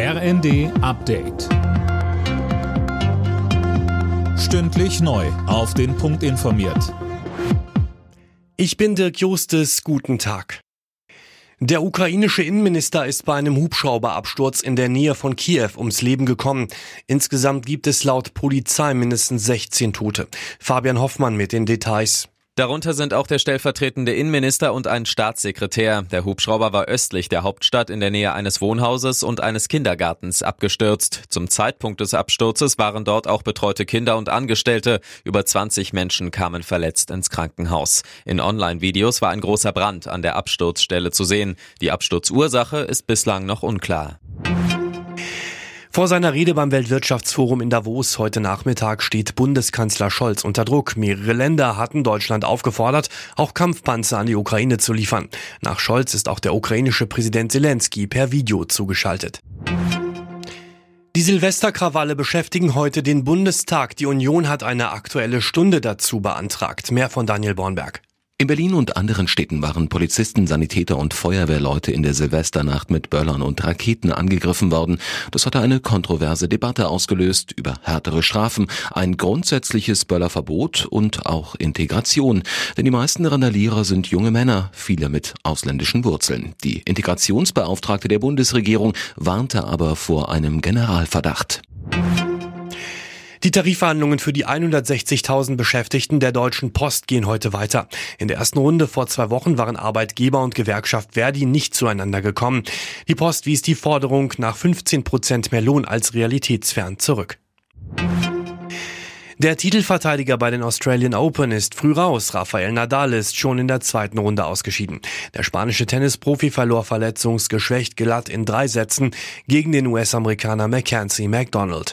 RND Update. Stündlich neu. Auf den Punkt informiert. Ich bin Dirk Justes. Guten Tag. Der ukrainische Innenminister ist bei einem Hubschrauberabsturz in der Nähe von Kiew ums Leben gekommen. Insgesamt gibt es laut Polizei mindestens 16 Tote. Fabian Hoffmann mit den Details. Darunter sind auch der stellvertretende Innenminister und ein Staatssekretär. Der Hubschrauber war östlich der Hauptstadt in der Nähe eines Wohnhauses und eines Kindergartens abgestürzt. Zum Zeitpunkt des Absturzes waren dort auch betreute Kinder und Angestellte. Über 20 Menschen kamen verletzt ins Krankenhaus. In Online-Videos war ein großer Brand an der Absturzstelle zu sehen. Die Absturzursache ist bislang noch unklar. Vor seiner Rede beim Weltwirtschaftsforum in Davos heute Nachmittag steht Bundeskanzler Scholz unter Druck. Mehrere Länder hatten Deutschland aufgefordert, auch Kampfpanzer an die Ukraine zu liefern. Nach Scholz ist auch der ukrainische Präsident Zelensky per Video zugeschaltet. Die Silvesterkrawalle beschäftigen heute den Bundestag. Die Union hat eine aktuelle Stunde dazu beantragt. Mehr von Daniel Bornberg. In Berlin und anderen Städten waren Polizisten, Sanitäter und Feuerwehrleute in der Silvesternacht mit Böllern und Raketen angegriffen worden. Das hatte eine kontroverse Debatte ausgelöst über härtere Strafen, ein grundsätzliches Böllerverbot und auch Integration. Denn die meisten Randalierer sind junge Männer, viele mit ausländischen Wurzeln. Die Integrationsbeauftragte der Bundesregierung warnte aber vor einem Generalverdacht. Die Tarifverhandlungen für die 160.000 Beschäftigten der Deutschen Post gehen heute weiter. In der ersten Runde vor zwei Wochen waren Arbeitgeber und Gewerkschaft Verdi nicht zueinander gekommen. Die Post wies die Forderung nach 15 Prozent mehr Lohn als realitätsfern zurück. Der Titelverteidiger bei den Australian Open ist früh raus. Rafael Nadal ist schon in der zweiten Runde ausgeschieden. Der spanische Tennisprofi verlor verletzungsgeschwächt glatt in drei Sätzen gegen den US-Amerikaner Mackenzie McDonald.